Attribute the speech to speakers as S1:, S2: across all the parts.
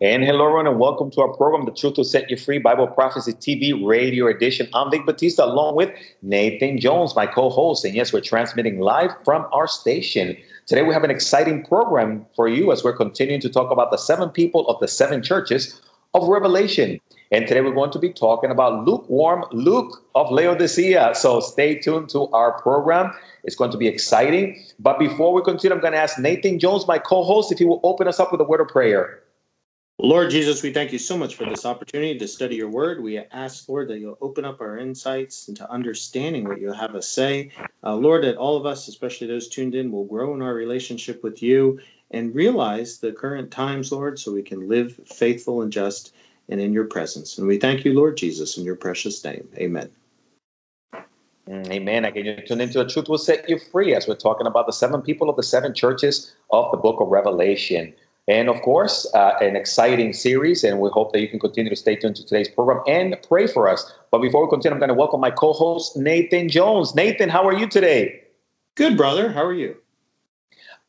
S1: And hello, everyone, and welcome to our program, The Truth Will Set You Free Bible Prophecy TV Radio Edition. I'm Vic Batista, along with Nathan Jones, my co host. And yes, we're transmitting live from our station. Today, we have an exciting program for you as we're continuing to talk about the seven people of the seven churches of Revelation. And today, we're going to be talking about lukewarm Luke of Laodicea. So stay tuned to our program. It's going to be exciting. But before we continue, I'm going to ask Nathan Jones, my co host, if he will open us up with a word of prayer.
S2: Lord Jesus, we thank you so much for this opportunity to study your word. We ask, Lord, that you'll open up our insights into understanding what you'll have us say. Uh, Lord, that all of us, especially those tuned in, will grow in our relationship with you and realize the current times, Lord, so we can live faithful and just and in your presence. And we thank you, Lord Jesus, in your precious name. Amen.
S1: Mm, amen. Again, you tune into the truth will set you free as we're talking about the seven people of the seven churches of the book of Revelation. And of course, uh, an exciting series, and we hope that you can continue to stay tuned to today's program and pray for us. But before we continue, I'm going to welcome my co host, Nathan Jones. Nathan, how are you today?
S2: Good, brother. How are you?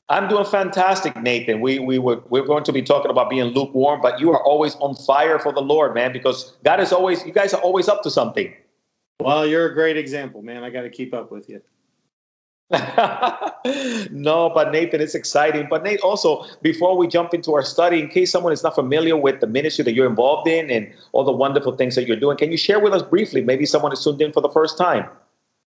S1: I'm doing fantastic, Nathan. We we were we're going to be talking about being lukewarm, but you are always on fire for the Lord, man, because God is always you guys are always up to something.
S2: Well, you're a great example, man. I got to keep up with you.
S1: no, but Nathan, it's exciting. But Nate, also before we jump into our study, in case someone is not familiar with the ministry that you're involved in and all the wonderful things that you're doing, can you share with us briefly? Maybe someone is tuned in for the first time.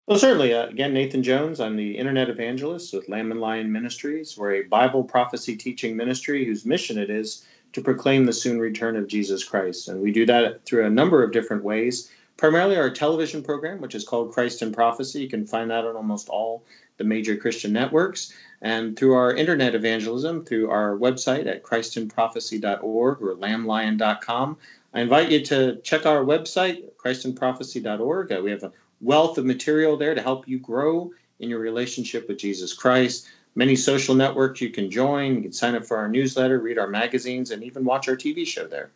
S2: Well, certainly. Uh, again, Nathan Jones. I'm the internet evangelist with Lamb and Lion Ministries. We're a Bible prophecy teaching ministry whose mission it is to proclaim the soon return of Jesus Christ, and we do that through a number of different ways primarily our television program, which is called Christ in Prophecy. You can find that on almost all the major Christian networks. And through our internet evangelism, through our website at christinprophecy.org or lamblion.com, I invite you to check our website, christinprophecy.org. Uh, we have a wealth of material there to help you grow in your relationship with Jesus Christ. Many social networks you can join. You can sign up for our newsletter, read our magazines, and even watch our TV show there.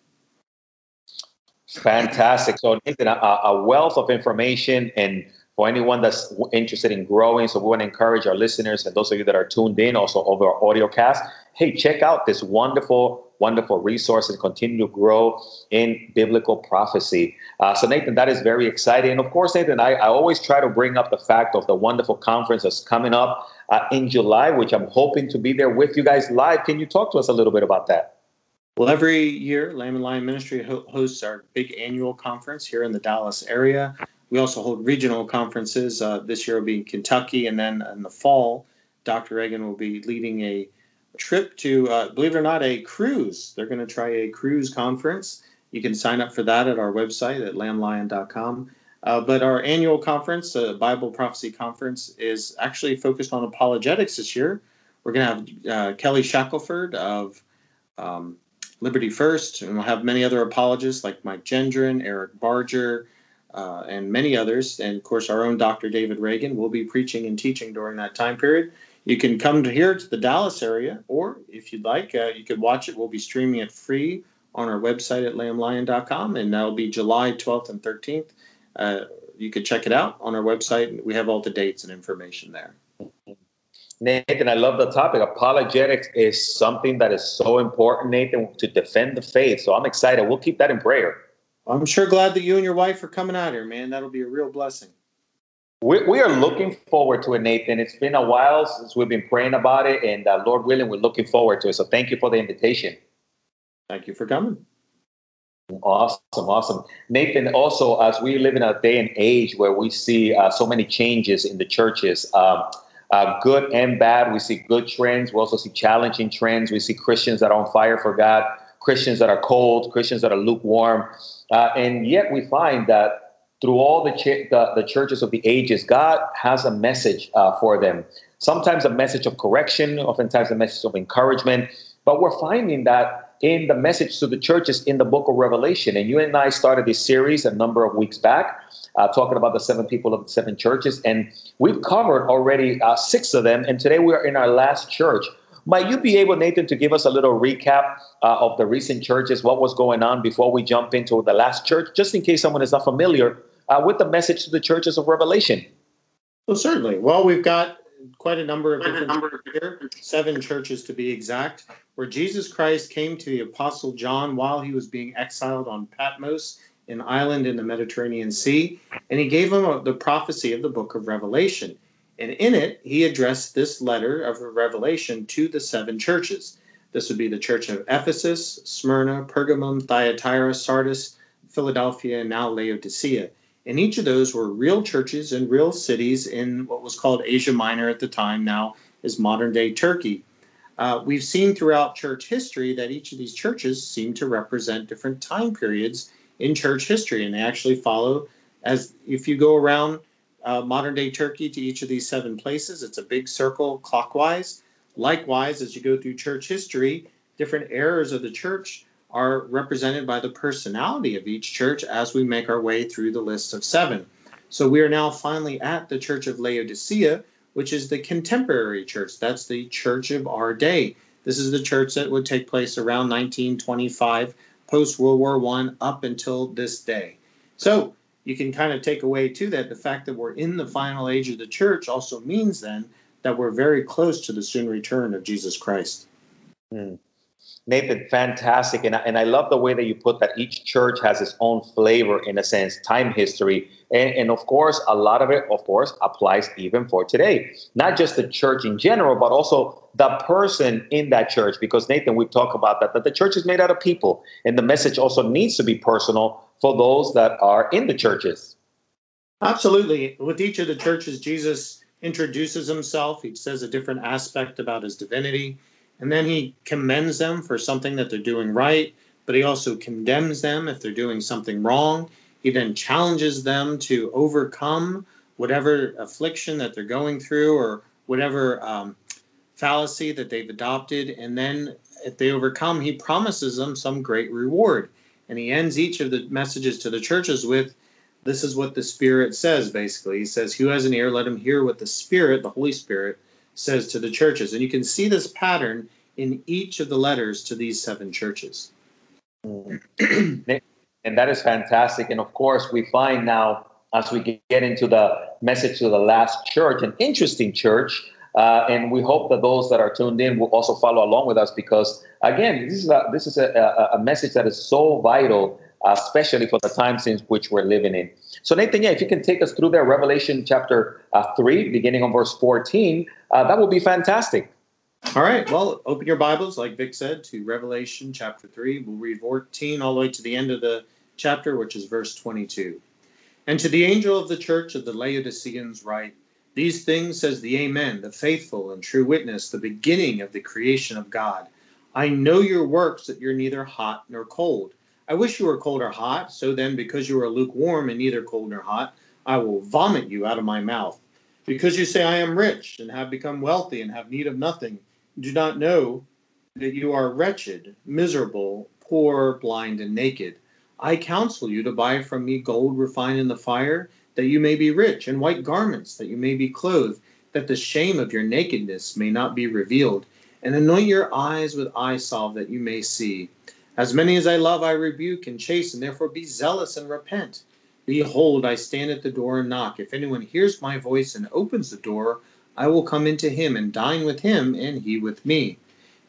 S1: Fantastic. So, Nathan, a, a, wealth of information and for anyone that's interested in growing. So, we want to encourage our listeners and those of you that are tuned in also over our audio cast. Hey, check out this wonderful, wonderful resource and continue to grow in biblical prophecy. Uh, so, Nathan, that is very exciting. And of course, Nathan, I, I, always try to bring up the fact of the wonderful conference that's coming up uh, in July, which I'm hoping to be there with you guys live. Can you talk to us a little bit about that?
S2: Well, every year, Lamb and Lion Ministry hosts our big annual conference here in the Dallas area. We also hold regional conferences. Uh, this year will be in Kentucky, and then in the fall, Dr. Reagan will be leading a trip to, uh, believe it or not, a cruise. They're going to try a cruise conference. You can sign up for that at our website at lamblion.com. Uh, but our annual conference, the uh, Bible Prophecy Conference, is actually focused on apologetics this year. We're going to have uh, Kelly Shackelford of um, Liberty First, and we'll have many other apologists like Mike Gendron, Eric Barger, uh, and many others. And of course, our own Dr. David Reagan will be preaching and teaching during that time period. You can come to here to the Dallas area, or if you'd like, uh, you could watch it. We'll be streaming it free on our website at lamblion.com, and that'll be July 12th and 13th. Uh, you can check it out on our website. We have all the dates and information there.
S1: Nathan, I love the topic. Apologetics is something that is so important, Nathan, to defend the faith. So I'm excited. We'll keep that in prayer.
S2: I'm sure glad that you and your wife are coming out here, man. That'll be a real blessing.
S1: We, we are looking forward to it, Nathan. It's been a while since we've been praying about it, and uh, Lord willing, we're looking forward to it. So thank you for the invitation.
S2: Thank you for coming.
S1: Awesome, awesome. Nathan, also, as we live in a day and age where we see uh, so many changes in the churches, um, uh, good and bad. We see good trends. We also see challenging trends. We see Christians that are on fire for God, Christians that are cold, Christians that are lukewarm. Uh, and yet we find that through all the, ch- the, the, churches of the ages, God has a message uh, for them. Sometimes a message of correction, oftentimes a message of encouragement. But we're finding that in the message to the churches in the book of Revelation. And you and I started this series a number of weeks back uh, talking about the seven people of the seven churches. And we've covered already uh, six of them. And today we are in our last church. Might you be able, Nathan, to give us a little recap uh, of the recent churches, what was going on before we jump into the last church, just in case someone is not familiar uh, with the message to the churches of Revelation?
S2: Well, certainly. Well, we've got quite a number of different number here, seven churches to be exact, where Jesus Christ came to the Apostle John while he was being exiled on Patmos, an island in the Mediterranean Sea, and he gave him a, the prophecy of the book of Revelation. And in it, he addressed this letter of Revelation to the seven churches. This would be the church of Ephesus, Smyrna, Pergamum, Thyatira, Sardis, Philadelphia, and now Laodicea. And each of those were real churches and real cities in what was called Asia Minor at the time, now is modern day Turkey. Uh, we've seen throughout church history that each of these churches seem to represent different time periods in church history, and they actually follow as if you go around uh, modern day Turkey to each of these seven places, it's a big circle clockwise. Likewise, as you go through church history, different eras of the church are represented by the personality of each church as we make our way through the list of seven. So we are now finally at the Church of Laodicea, which is the contemporary church. That's the church of our day. This is the church that would take place around 1925, post World War One, up until this day. So you can kind of take away too that the fact that we're in the final age of the church also means then that we're very close to the soon return of Jesus Christ.
S1: Mm. Nathan, fantastic. And I, and I love the way that you put that each church has its own flavor, in a sense, time history. And, and of course, a lot of it, of course, applies even for today. Not just the church in general, but also the person in that church. Because, Nathan, we talk about that, that the church is made out of people. And the message also needs to be personal for those that are in the churches.
S2: Absolutely. With each of the churches, Jesus introduces himself. He says a different aspect about his divinity. And then he commends them for something that they're doing right, but he also condemns them if they're doing something wrong. He then challenges them to overcome whatever affliction that they're going through or whatever um, fallacy that they've adopted. And then if they overcome, he promises them some great reward. And he ends each of the messages to the churches with this is what the Spirit says, basically. He says, Who has an ear, let him hear what the Spirit, the Holy Spirit, says to the churches. And you can see this pattern in each of the letters to these seven churches.
S1: and that is fantastic. And of course, we find now, as we get into the message to the last church, an interesting church. Uh, and we hope that those that are tuned in will also follow along with us because, again, this is a, this is a, a, a message that is so vital especially for the times in which we're living in. So, Nathan, yeah, if you can take us through there, Revelation chapter uh, 3, beginning on verse 14, uh, that would be fantastic.
S2: All right. Well, open your Bibles, like Vic said, to Revelation chapter 3. We'll read 14 all the way to the end of the chapter, which is verse 22. And to the angel of the church of the Laodiceans write, These things says the Amen, the faithful and true witness, the beginning of the creation of God. I know your works, that you're neither hot nor cold. I wish you were cold or hot, so then, because you are lukewarm and neither cold nor hot, I will vomit you out of my mouth. Because you say, I am rich and have become wealthy and have need of nothing, do not know that you are wretched, miserable, poor, blind, and naked. I counsel you to buy from me gold refined in the fire, that you may be rich, and white garments, that you may be clothed, that the shame of your nakedness may not be revealed, and anoint your eyes with eye salve, that you may see. As many as I love, I rebuke and chasten. Therefore, be zealous and repent. Behold, I stand at the door and knock. If anyone hears my voice and opens the door, I will come into him and dine with him, and he with me.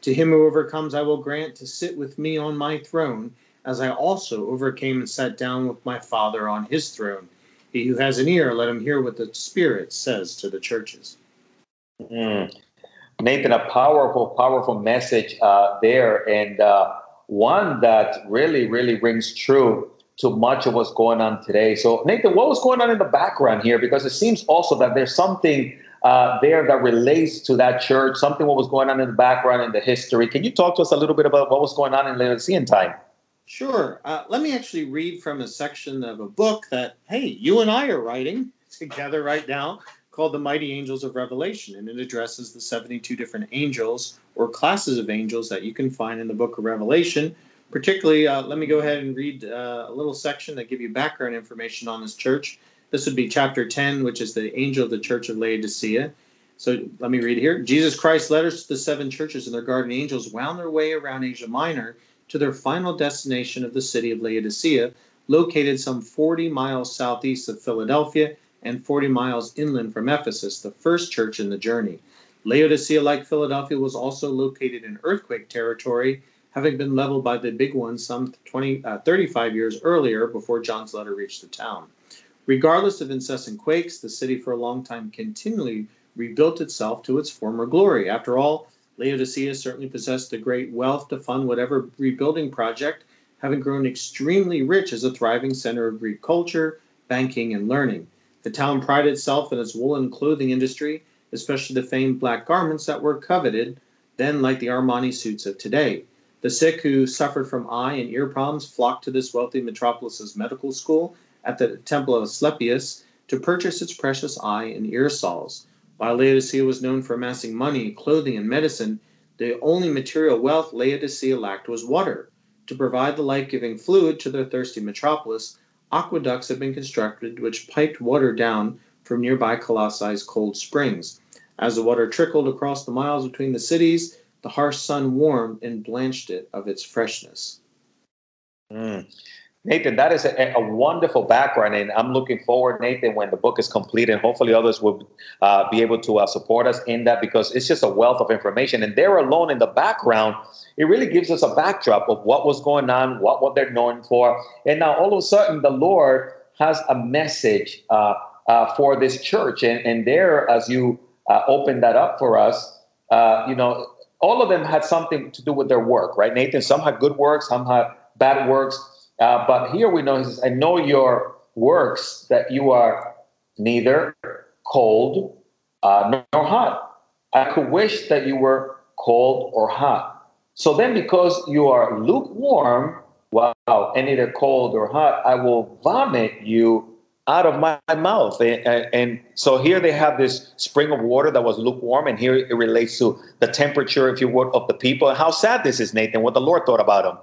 S2: To him who overcomes, I will grant to sit with me on my throne, as I also overcame and sat down with my Father on his throne. He who has an ear, let him hear what the Spirit says to the churches.
S1: Mm. Nathan, a powerful, powerful message uh, there. And uh, one that really, really rings true to much of what's going on today. So, Nathan, what was going on in the background here? Because it seems also that there's something uh, there that relates to that church, something what was going on in the background in the history. Can you talk to us a little bit about what was going on in Laodicean time?
S2: Sure. Uh, let me actually read from a section of a book that, hey, you and I are writing together right now called The Mighty Angels of Revelation, and it addresses the 72 different angels or classes of angels that you can find in the book of Revelation. Particularly, uh, let me go ahead and read uh, a little section that give you background information on this church. This would be chapter 10, which is the angel of the church of Laodicea. So let me read here. Jesus Christ's letters to the seven churches and their guardian angels wound their way around Asia Minor to their final destination of the city of Laodicea, located some 40 miles southeast of Philadelphia and 40 miles inland from Ephesus, the first church in the journey. Laodicea, like Philadelphia, was also located in earthquake territory, having been leveled by the big one some 20, uh, 35 years earlier before John's letter reached the town. Regardless of incessant quakes, the city for a long time continually rebuilt itself to its former glory. After all, Laodicea certainly possessed the great wealth to fund whatever rebuilding project, having grown extremely rich as a thriving center of Greek culture, banking, and learning. The town prided itself in its woolen clothing industry, especially the famed black garments that were coveted then like the Armani suits of today. The sick who suffered from eye and ear problems flocked to this wealthy metropolis's medical school at the temple of Asclepius to purchase its precious eye and ear salves. While Laodicea was known for amassing money, clothing, and medicine, the only material wealth Laodicea lacked was water. To provide the life giving fluid to their thirsty metropolis, aqueducts had been constructed which piped water down from nearby Colossae's cold springs. As the water trickled across the miles between the cities, the harsh sun warmed and blanched it of its freshness.
S1: Mm. Nathan, that is a, a, wonderful background, and I'm looking forward, Nathan, when the book is complete, and hopefully others will uh, be able to uh, support us in that because it's just a wealth of information. And there alone in the background, it really gives us a backdrop of what was going on, what what they're known for, and now all of a sudden the Lord has a message uh, uh for this church, and and there, as you uh, that up for us, uh, you know, all of them had something to do with their work, right, Nathan? Some had good works, some had bad works uh, but here we know, he says, I know your works that you are neither cold uh, nor hot. I could wish that you were cold or hot. So then, because you are lukewarm, wow, and neither cold or hot, I will vomit you out of my mouth. And, and, so here they have this spring of water that was lukewarm, and here it relates to the temperature, if you would, of the people. And how sad this is, Nathan, what the Lord thought about them.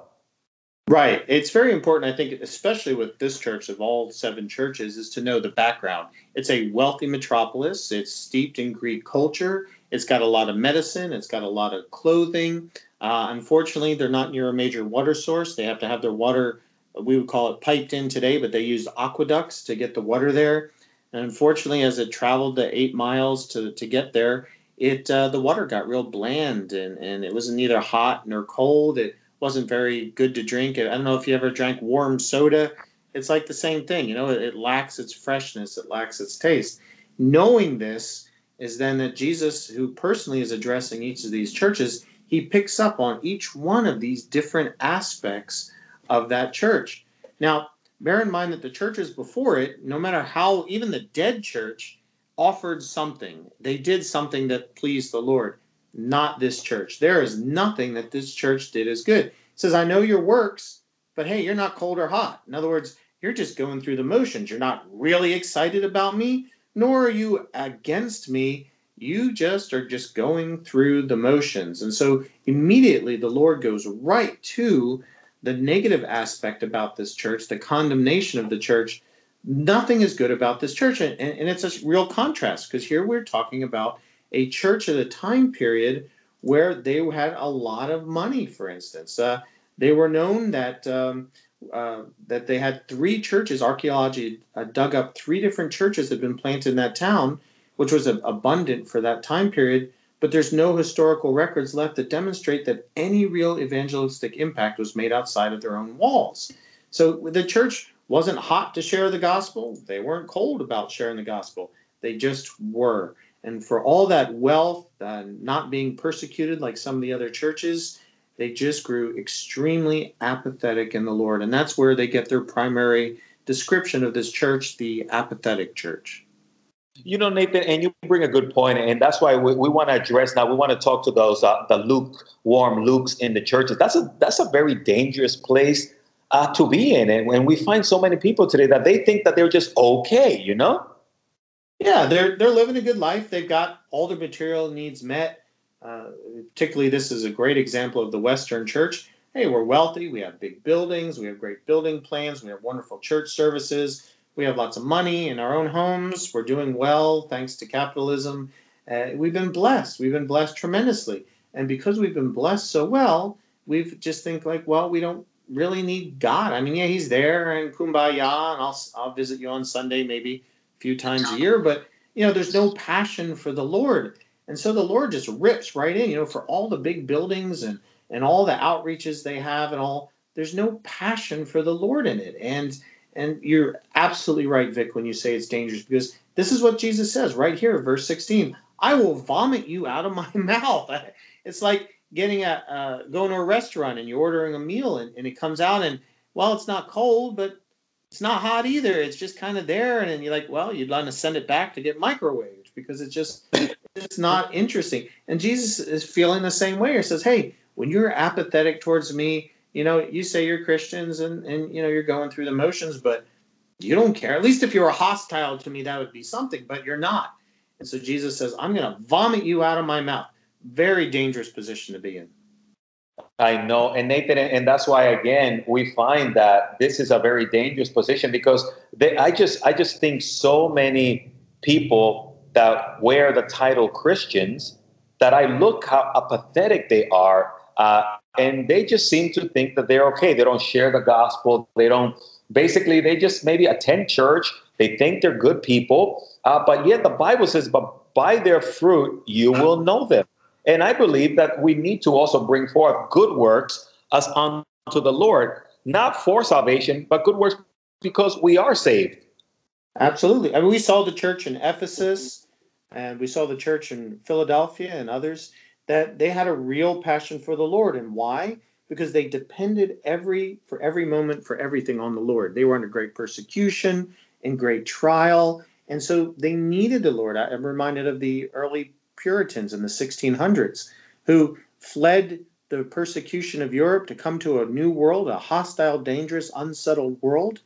S2: Right. It's very important, I think, especially with this church of all seven churches, is to know the background. It's a wealthy metropolis. It's steeped in Greek culture. It's got a lot of medicine. It's got a lot of clothing. Uh, unfortunately, they're not near a major water source. They have to have their water, we would call it piped in today, but they used aqueducts to get the water there. And unfortunately, as it traveled the eight miles to, to get there, it uh, the water got real bland and, and it was neither hot nor cold. It wasn't very good to drink. I don't know if you ever drank warm soda. It's like the same thing, you know, it, it lacks its freshness, it lacks its taste. Knowing this is then that Jesus, who personally is addressing each of these churches, he picks up on each one of these different aspects of that church. Now, bear in mind that the churches before it, no matter how, even the dead church, offered something. They did something that pleased the Lord not this church. There is nothing that this church did as good. He says, I know your works, but hey, you're not cold or hot. In other words, you're just going through the motions. You're not really excited about me, nor are you against me. You just are just going through the motions. And so immediately the Lord goes right to the negative aspect about this church, the condemnation of the church. Nothing is good about this church. And, and it's a real contrast because here we're talking about a church at a time period where they had a lot of money, for instance. Uh, they were known that um, uh, that they had three churches. Archaeology uh, dug up three different churches that had been planted in that town, which was abundant for that time period. But there's no historical records left that demonstrate that any real evangelistic impact was made outside of their own walls. So the church wasn't hot to share the gospel. They weren't cold about sharing the gospel. They just were. And for all that wealth, uh, not being persecuted like some of the other churches, they just grew extremely apathetic in the Lord. And that's where they get their primary description of this church, the apathetic church.
S1: You know, Nathan, and you bring a good point, and that's why we, we want to address now. We want to talk to those uh, the lukewarm Lukes in the churches. That's a that's a very dangerous place uh, to be in, and we find so many people today that they think that they're just okay, you know.
S2: Yeah, they're they're living a good life. They've got all their material needs met. Uh, particularly, this is a great example of the Western Church. Hey, we're wealthy. We have big buildings. We have great building plans. We have wonderful church services. We have lots of money in our own homes. We're doing well thanks to capitalism. Uh, we've been blessed. We've been blessed tremendously. And because we've been blessed so well, we've just think like, well, we don't really need God. I mean, yeah, He's there and kumbaya, and I'll I'll visit you on Sunday maybe a few times a year, but you know, there's no passion for the Lord. And so the Lord just rips right in, you know, for all the big buildings and and all the outreaches they have and all, there's no passion for the Lord in it. And and you're absolutely right, Vic, when you say it's dangerous because this is what Jesus says right here, verse 16. I will vomit you out of my mouth. It's like getting a uh, going to a restaurant and you're ordering a meal and, and it comes out and well, it's not cold, but it's not hot either. It's just kind of there, and then you're like, well, you'd want to send it back to get microwaved because it's just it's not interesting. And Jesus is feeling the same way. He says, hey, when you're apathetic towards me, you know, you say you're Christians and and you know you're going through the motions, but you don't care. At least if you were hostile to me, that would be something, but you're not. And so Jesus says, I'm going to vomit you out of my mouth. Very dangerous position to be in.
S1: I know, and Nathan, and that's why again we find that this is a very dangerous position because they, I just I just think so many people that wear the title Christians that I look how apathetic they are, uh, and they just seem to think that they're okay. They don't share the gospel. They don't. Basically, they just maybe attend church. They think they're good people, uh, but yet the Bible says, "But by their fruit you will know them." And I believe that we need to also bring forth good works as unto the Lord, not for salvation, but good works because we are saved.
S2: Absolutely. I mean, we saw the church in Ephesus and we saw the church in Philadelphia and others that they had a real passion for the Lord. And why? Because they depended every for every moment for everything on the Lord. They were under great persecution and great trial. And so they needed the Lord. I'm reminded of the early Puritans in the 1600s who fled the persecution of Europe to come to a new world, a hostile, dangerous, unsettled world.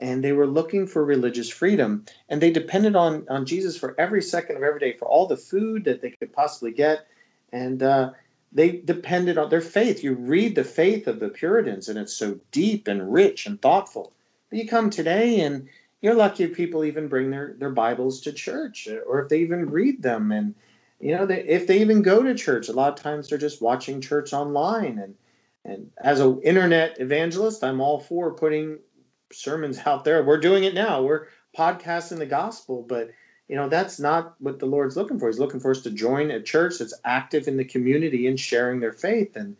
S2: And they were looking for religious freedom. And they depended on, on Jesus for every second of every day, for all the food that they could possibly get. And uh, they depended on their faith. You read the faith of the Puritans, and it's so deep and rich and thoughtful. But you come today, and you're lucky if people even bring their, their Bibles to church, or if they even read them. And you know, they, if they even go to church, a lot of times they're just watching church online. And and as an internet evangelist, I'm all for putting sermons out there. We're doing it now. We're podcasting the gospel, but you know that's not what the Lord's looking for. He's looking for us to join a church that's active in the community and sharing their faith. And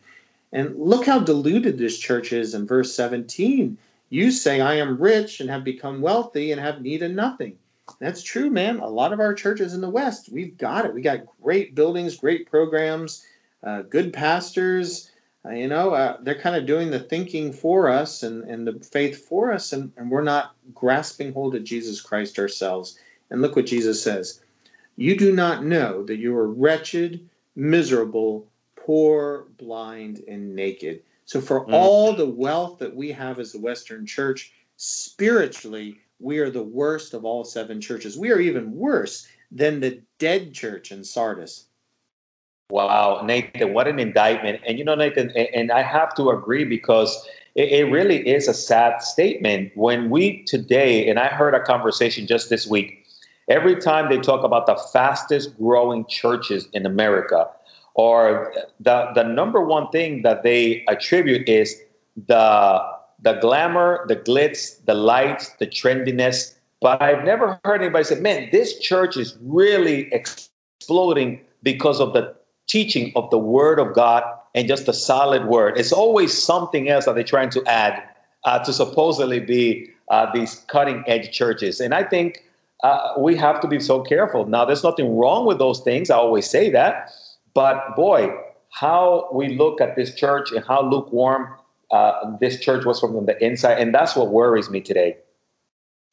S2: and look how diluted this church is in verse 17. You say, I am rich and have become wealthy and have need of nothing that's true, man. A lot of our churches in the West, we've got it. We got great buildings, great programs, uh, good pastors. Uh, you know, uh, they're kind of doing the thinking for us and, and the faith for us, and, and we're not grasping hold of Jesus Christ ourselves. And look what Jesus says You do not know that you are wretched, miserable, poor, blind, and naked. So, for mm. all the wealth that we have as the Western church, spiritually, we are the worst of all seven churches. We are even worse than the dead church in Sardis.
S1: Wow, Nathan, what an indictment. And you know, Nathan, and I have to agree because it really is a sad statement when we today, and I heard a conversation just this week, every time they talk about the fastest growing churches in America, or the, the number one thing that they attribute is the the glamour, the glitz, the lights, the trendiness. But I've never heard anybody say, man, this church is really exploding because of the teaching of the word of God and just the solid word. It's always something else that they're trying to add uh, to supposedly be uh, these cutting edge churches. And I think uh, we have to be so careful. Now, there's nothing wrong with those things. I always say that. But boy, how we look at this church and how lukewarm uh, this church was from the inside, and that's what worries me today.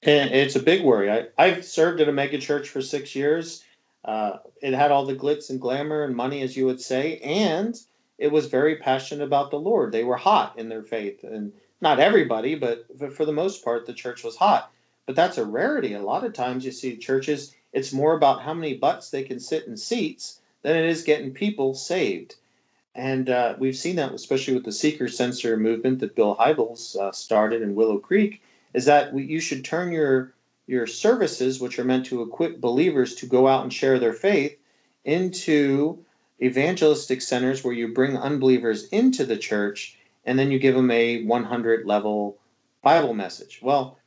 S2: And it's a big worry. I, I've served at a mega church for six years. Uh, it had all the glitz and glamour and money, as you would say, and it was very passionate about the Lord. They were hot in their faith, and not everybody, but for the most part, the church was hot. But that's a rarity. A lot of times, you see churches. It's more about how many butts they can sit in seats than it is getting people saved. And uh, we've seen that, especially with the seeker sensitive movement that Bill Hybels uh, started in Willow Creek, is that we, you should turn your your services, which are meant to equip believers to go out and share their faith, into evangelistic centers where you bring unbelievers into the church and then you give them a 100 level Bible message. Well,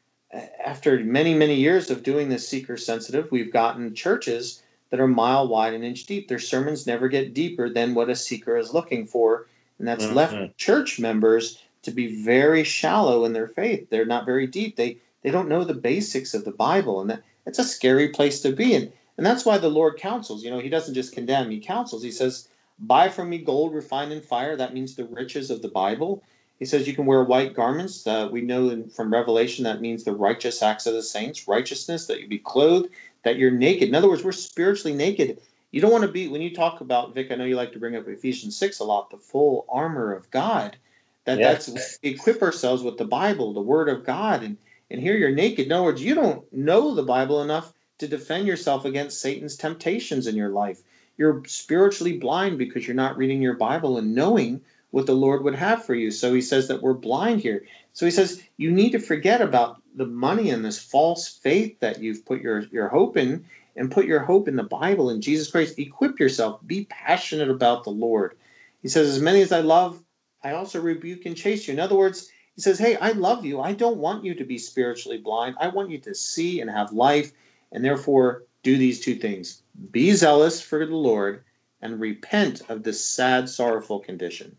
S2: after many, many years of doing this seeker sensitive, we've gotten churches that are mile wide and inch deep. Their sermons never get deeper than what a seeker is looking for. And that's mm-hmm. left church members to be very shallow in their faith. They're not very deep. They they don't know the basics of the Bible. And that, it's a scary place to be. And and that's why the Lord counsels. You know, he doesn't just condemn, he counsels. He says, Buy from me gold refined in fire. That means the riches of the Bible. He says you can wear white garments. Uh, we know from Revelation that means the righteous acts of the saints, righteousness, that you be clothed, that you're naked. In other words, we're spiritually naked. You don't want to be, when you talk about, Vic, I know you like to bring up Ephesians 6 a lot, the full armor of God. That yes. that's equip ourselves with the Bible, the Word of God, and and here you're naked. In other words, you don't know the Bible enough to defend yourself against Satan's temptations in your life. You're spiritually blind because you're not reading your Bible and knowing what the Lord would have for you. So he says that we're blind here. So he says you need to forget about the money and this false faith that you've put your, your hope in and put your hope in the Bible and Jesus Christ. Equip yourself. Be passionate about the Lord. He says, As many as I love, I also rebuke and chase you. In other words, he says, Hey, I love you. I don't want you to be spiritually blind. I want you to see and have life and therefore do these two things be zealous for the Lord and repent of this sad, sorrowful condition.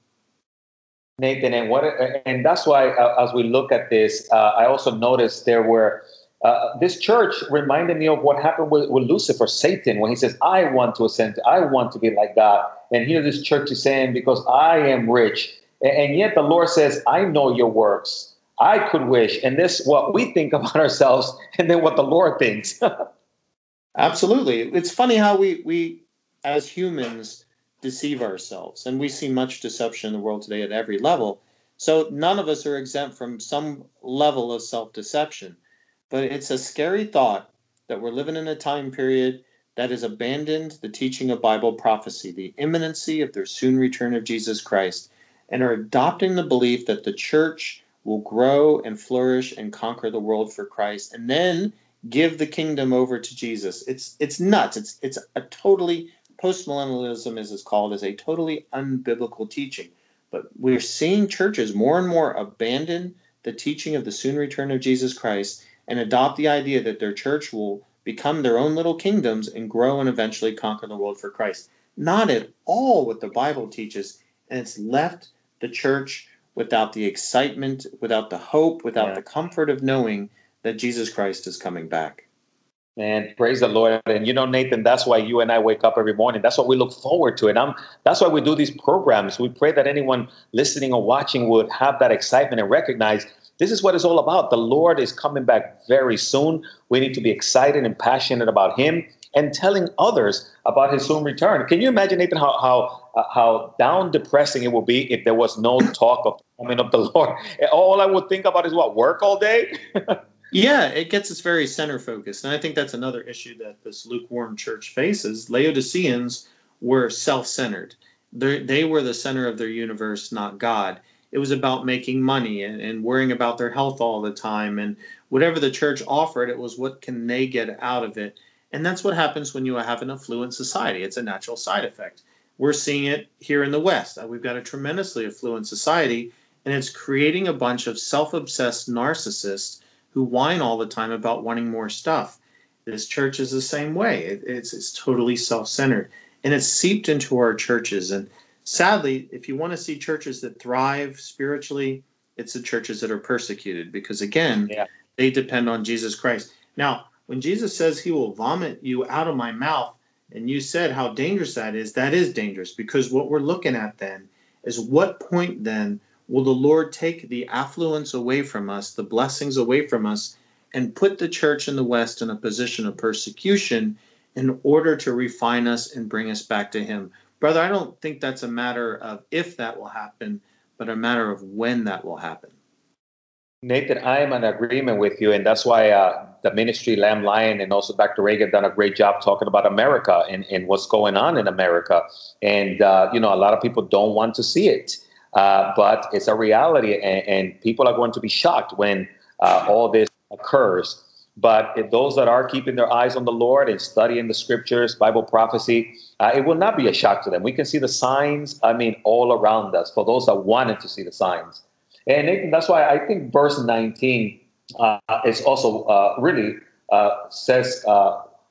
S1: Nathan, and what, and that's why uh, as we look at this, uh, I also noticed there were uh, this church reminded me of what happened with, with, Lucifer, Satan, when he says, "I want to ascend, I want to be like God," and here this church is saying, "Because I am rich," and, and yet the Lord says, "I know your works." I could wish, and this what we think about ourselves, and then what the Lord thinks.
S2: Absolutely, it's funny how we we as humans deceive ourselves, and we see much deception in the world today at every level. So none of us are exempt from some level of self-deception, but it's a scary thought that we're living in a time period that has abandoned the teaching of Bible prophecy, the imminency of the soon return of Jesus Christ, and are adopting the belief that the church will grow and flourish and conquer the world for Christ and then give the kingdom over to Jesus. It's it's nuts. It's it's a totally postmillennialism as it's called is a totally unbiblical teaching. But we're seeing churches more and more abandon the teaching of the soon return of Jesus Christ and adopt the idea that their church will become their own little kingdoms and grow and eventually conquer the world for Christ. Not at all what the Bible teaches. And it's left the church without the excitement, without the hope, without yeah. the comfort of knowing that Jesus Christ is coming back.
S1: And praise the Lord. And you know, Nathan, that's why you and I wake up every morning. That's what we look forward to. And I'm that's why we do these programs. We pray that anyone listening or watching would have that excitement and recognize this is what it's all about. The Lord is coming back very soon. We need to be excited and passionate about Him and telling others about His soon return. Can you imagine, Nathan, how how uh, how down depressing it would be if there was no talk of coming of the Lord. All I would think about is what work all day.
S2: yeah, it gets us very center focused, and I think that's another issue that this lukewarm church faces. Laodiceans were self centered. They were the center of their universe, not God. It was about making money and, and worrying about their health all the time, and whatever the church offered, it was what can they get out of it. And that's what happens when you have an affluent society. It's a natural side effect we're seeing it here in the West. Uh, we've got a tremendously affluent society, and it's creating a bunch of self obsessed narcissists who whine all the time about wanting more stuff. This church is the same way. It, it's, it's totally self centered, and it's seeped into our churches. And sadly, if you want to see churches that thrive spiritually, it's the churches that are persecuted because, again, yeah. they depend on Jesus Christ. Now, when Jesus says he will vomit you out of my mouth, and you said how dangerous that is. That is dangerous because what we're looking at then is what point then will the Lord take the affluence away from us, the blessings away from us, and put the church in the West in a position of persecution in order to refine us and bring us back to Him? Brother, I don't think that's a matter of if that will happen, but a matter of when that will happen.
S1: Nathan, I am in agreement with you, and that's why uh, the ministry, Lamb Lion, and also Dr. Reagan done a great job talking about America and, and what's going on in America. And uh, you know, a lot of people don't want to see it, uh, but it's a reality, and, and, people are going to be shocked when uh, all this occurs. But if those that are keeping their eyes on the Lord and studying the scriptures, Bible prophecy, uh, it will not be a shock to them. We can see the signs. I mean, all around us. For those that wanted to see the signs. And Nathan, that's why I think verse 19 uh, it's also uh, really says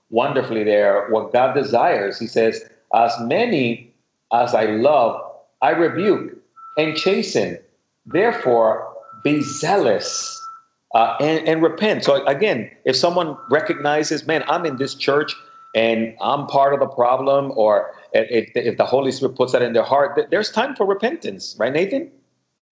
S1: wonderfully there what God desires. He says, As many as I love, I rebuke and chasten. Therefore, be zealous uh, and, and repent. So, again, if someone recognizes, man, I'm in this church and I'm part of the problem, or if, if the Holy Spirit puts that in their heart, there's time for repentance, right, Nathan?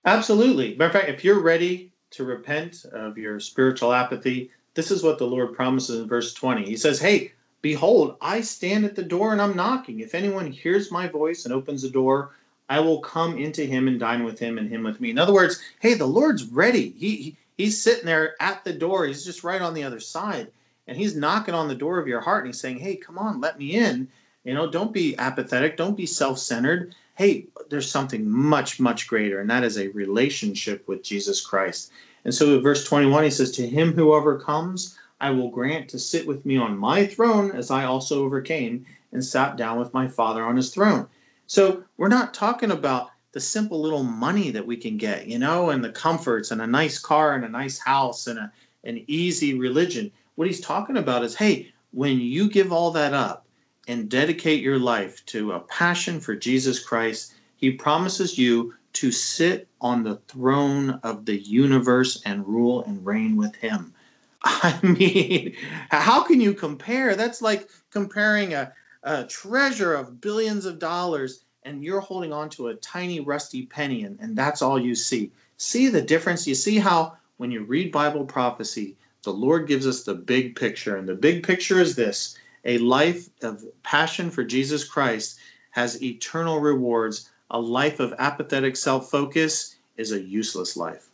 S2: Absolutely. Matter of fact, if you're ready to repent of your spiritual apathy, this is what the Lord promises in verse 20. He says, Hey, behold, I stand at the door and I'm knocking. If anyone hears my voice and opens the door, I will come into him and dine with him and him with me. In other words, hey, the Lord's ready. He, he he's sitting there at the door. He's just right on the other side. And he's knocking on the door of your heart and he's saying, Hey, come on, let me in. You know, don't be apathetic, don't be self-centered. Hey, there's something much, much greater, and that is a relationship with Jesus Christ. And so verse 21, he says, To him who overcomes, I will grant to sit with me on my throne as I also overcame and sat down with my Father on his throne. So we're not talking about the simple little money that we can get, you know, and the comforts and a nice car and a nice house and a, an easy religion. What he's talking about is hey, when you give all that up and dedicate your life to a passion for Jesus Christ, he promises you to sit on the throne of the universe and rule and reign with him. I mean, how can you compare? That's like comparing a, a treasure of billions of dollars and you're holding on to a tiny rusty penny and, and that's all you see. See the difference? You see how when you read Bible prophecy, the Lord gives us the big picture. And the big picture is this a life of passion for Jesus Christ has eternal rewards a life of apathetic self focus is a useless life.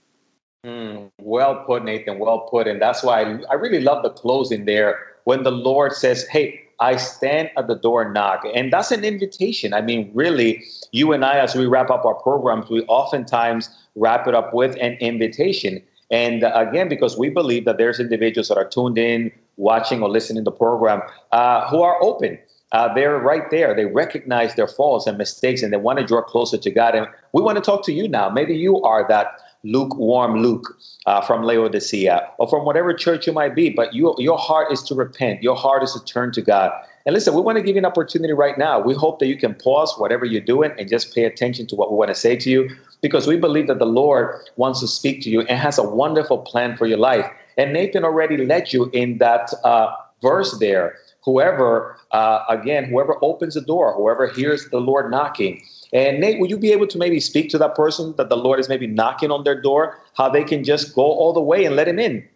S1: Mm, well put, Nathan. Well put. And that's why I, I really love the closing there when the Lord says, Hey, I stand at the door and knock. And that's an invitation. I mean, really, you and I, as we wrap up our programs, we oftentimes wrap it up with an invitation. And uh, again, because we believe that there's individuals that are tuned in, watching or listening to the program, uh, who are open uh, they're right there. They recognize their faults and mistakes and they want to draw closer to God. And we want to talk to you now. Maybe you are that lukewarm Luke uh, from Laodicea or from whatever church you might be, but you, your heart is to repent. Your heart is to turn to God. And listen, we want to give you an opportunity right now. We hope that you can pause whatever you're doing and just pay attention to what we want to say to you because we believe that the Lord wants to speak to you and has a wonderful plan for your life. And Nathan already led you in that uh, verse there whoever, uh, again, whoever opens the door, whoever hears the Lord knocking. And Nate, would you be able to maybe speak to that person that the Lord is maybe knocking on their door, how they can just go all the way and let him in?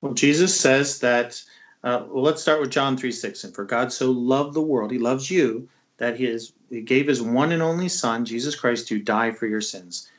S2: Well, Jesus says that, uh, well, let's start with John 3 6. And for God so loved the world, he loves you, that he, is, he gave his one and only Son, Jesus Christ, to die for your sins.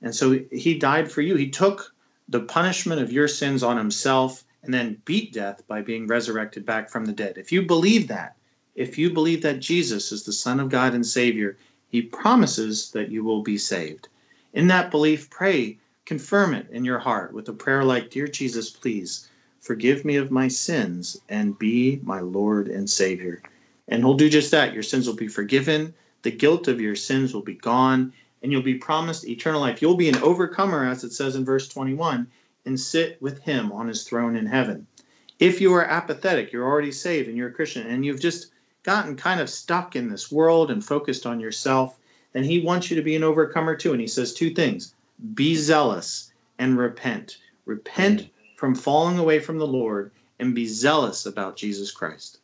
S2: And so he died for you. He took the punishment of your sins on himself and then beat death by being resurrected back from the dead. If you believe that, if you believe that Jesus is the Son of God and Savior, He promises that you will be saved. In that belief, pray, confirm it in your heart with a prayer like Dear Jesus, please forgive me of my sins and be my Lord and Savior. And He'll do just that. Your sins will be forgiven, the guilt of your sins will be gone, and you'll be promised eternal life. You'll be an overcomer, as it says in verse 21 and sit with him on his throne in heaven. If you are apathetic, you're already saved and you're a Christian, and you've just gotten kind of stuck in this world and focused on yourself, then he wants you to be an overcomer too. And he says two things be zealous and repent. Repent from falling away from the Lord and be zealous about Jesus Christ.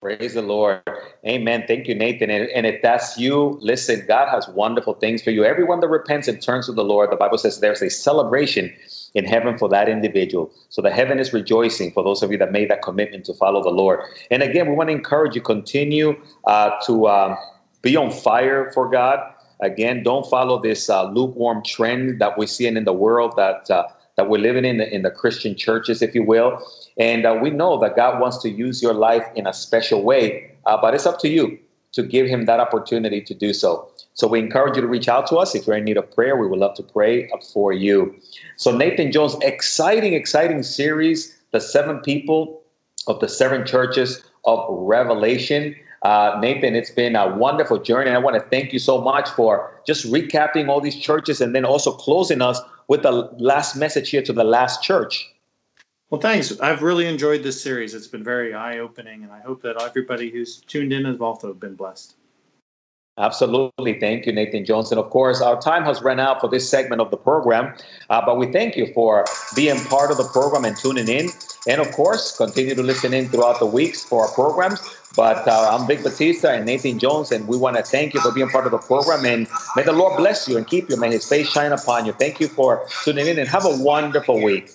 S1: Praise the Lord. Amen. Thank you, Nathan. And, and, if that's you, listen, God has wonderful things for you. Everyone that repents and turns to the Lord, the Bible says there's a celebration in heaven for that individual. So the heaven is rejoicing for those of you that made that commitment to follow the Lord. And again, we want to encourage you continue uh, to um, be on fire for God. Again, don't follow this uh, lukewarm trend that we're seeing in the world that uh, that we're living in the, in the Christian churches, if you will. And uh, we know that God wants to use your life in a special way, uh, but it's up to you to give Him that opportunity to do so. So we encourage you to reach out to us if you're in need of prayer. We would love to pray for you. So Nathan Jones, exciting, exciting series, the seven people of the seven churches of Revelation. Uh, Nathan, it's been a wonderful journey. I want to thank you so much for just recapping all these churches and then also closing us with the last message here to the last church.
S2: Well, thanks. I've really enjoyed this series. It's been very eye opening, and I hope that everybody who's tuned in has also been blessed.
S1: Absolutely. Thank you, Nathan Jones. And of course, our time has run out for this segment of the program, uh, but we thank you for being part of the program and tuning in. And of course, continue to listen in throughout the weeks for our programs. But uh, I'm Vic Batista and Nathan Jones, and we want to thank you for being part of the program. And may the Lord bless you and keep you. May his face shine upon you. Thank you for tuning in and have a wonderful week.